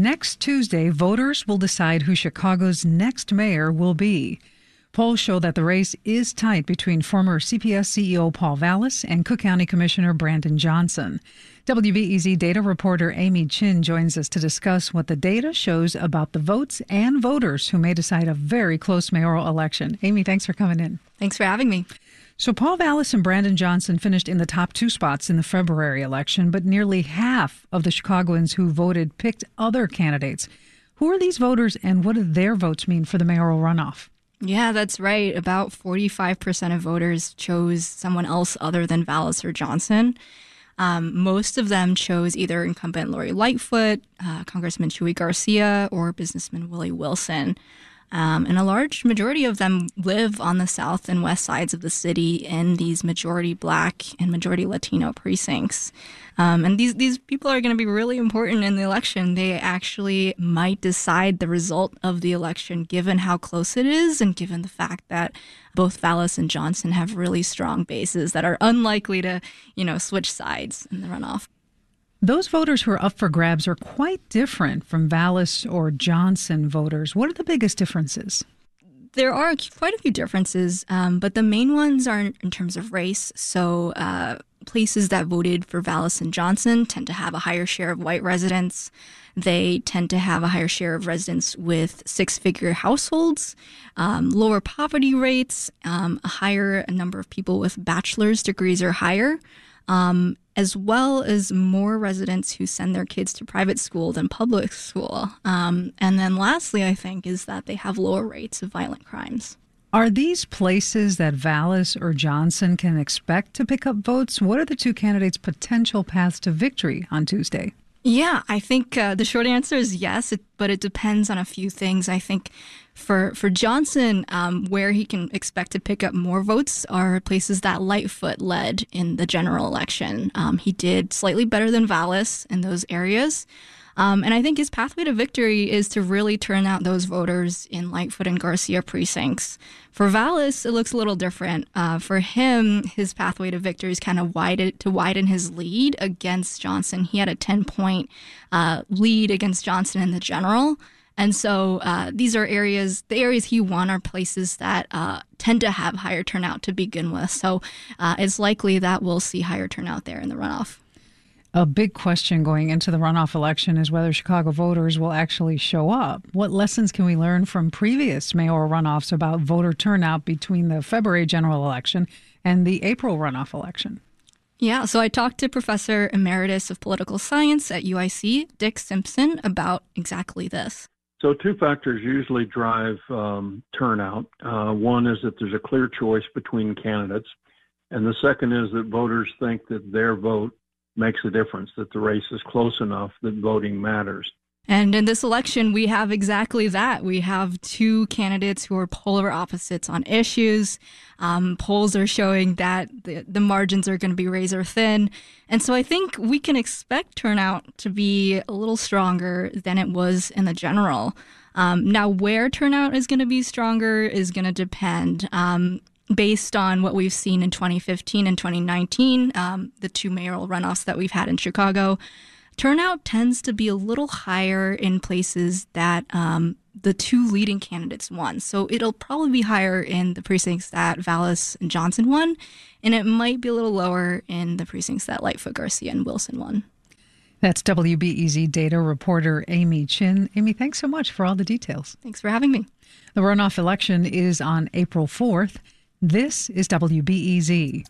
Next Tuesday, voters will decide who Chicago's next mayor will be. Polls show that the race is tight between former CPS CEO Paul Vallas and Cook County Commissioner Brandon Johnson. WBEZ data reporter Amy Qin joins us to discuss what the data shows about the votes and voters who may decide a very close mayoral election. Amy, thanks for coming in. Thanks for having me. So, Paul Vallas and Brandon Johnson finished in the top two spots in the February election, but nearly half of the Chicagoans who voted picked other candidates. Who are these voters and what do their votes mean for the mayoral runoff? Yeah, that's right. About 45% of voters chose someone else other than Vallas or Johnson. Um, most of them chose either incumbent Lori Lightfoot, uh, Congressman Chuy Garcia, or businessman Willie Wilson. Um, and a large majority of them live on the south and west sides of the city in these majority black and majority Latino precincts. Um, and these, these people are going to be really important in the election. They actually might decide the result of the election given how close it is and given the fact that both Vallas and Johnson have really strong bases that are unlikely to, you know, switch sides in the runoff. Those voters who are up for grabs are quite different from Vallas or Johnson voters. What are the biggest differences? There are quite a few differences, um, but the main ones are in terms of race. So, uh, places that voted for Vallas and Johnson tend to have a higher share of white residents. They tend to have a higher share of residents with six figure households, um, lower poverty rates, um, a higher number of people with bachelor's degrees or higher um, as well as more residents who send their kids to private school than public school. Um, and then lastly, I think, is that they have lower rates of violent crimes. Are these places that Vallas or Johnson can expect to pick up votes? What are the two candidates' potential paths to victory on Tuesday? Yeah, I think uh, the short answer is yes, it, but it depends on a few things. I think for for Johnson, um, where he can expect to pick up more votes are places that Lightfoot led in the general election. Um, he did slightly better than Vallas in those areas. Um, and I think his pathway to victory is to really turn out those voters in Lightfoot and Garcia precincts. For Vallas, it looks a little different. Uh, for him, his pathway to victory is kind of to widen his lead against Johnson. He had a 10 point uh, lead against Johnson in the general. And so uh, these are areas, the areas he won are places that uh, tend to have higher turnout to begin with. So uh, it's likely that we'll see higher turnout there in the runoff. A big question going into the runoff election is whether Chicago voters will actually show up. What lessons can we learn from previous mayoral runoffs about voter turnout between the February general election and the April runoff election? Yeah, so I talked to Professor Emeritus of Political Science at UIC, Dick Simpson, about exactly this. So, two factors usually drive um, turnout. Uh, one is that there's a clear choice between candidates, and the second is that voters think that their vote makes a difference, that the race is close enough that voting matters. And in this election, we have exactly that. We have two candidates who are polar opposites on issues. Um, polls are showing that the, the margins are going to be razor thin. And so I think we can expect turnout to be a little stronger than it was in the general. Um, now, where turnout is going to be stronger is going to depend. Um, based on what we've seen in 2015 and 2019, um, the two mayoral runoffs that we've had in Chicago, turnout tends to be a little higher in places that um, the two leading candidates won. So it'll probably be higher in the precincts that Vallas and Johnson won, and it might be a little lower in the precincts that Lightfoot Garcia and Wilson won. That's WBEZ data reporter Amy Qin. Amy, thanks so much for all the details. Thanks for having me. The runoff election is on April 4th. This is WBEZ.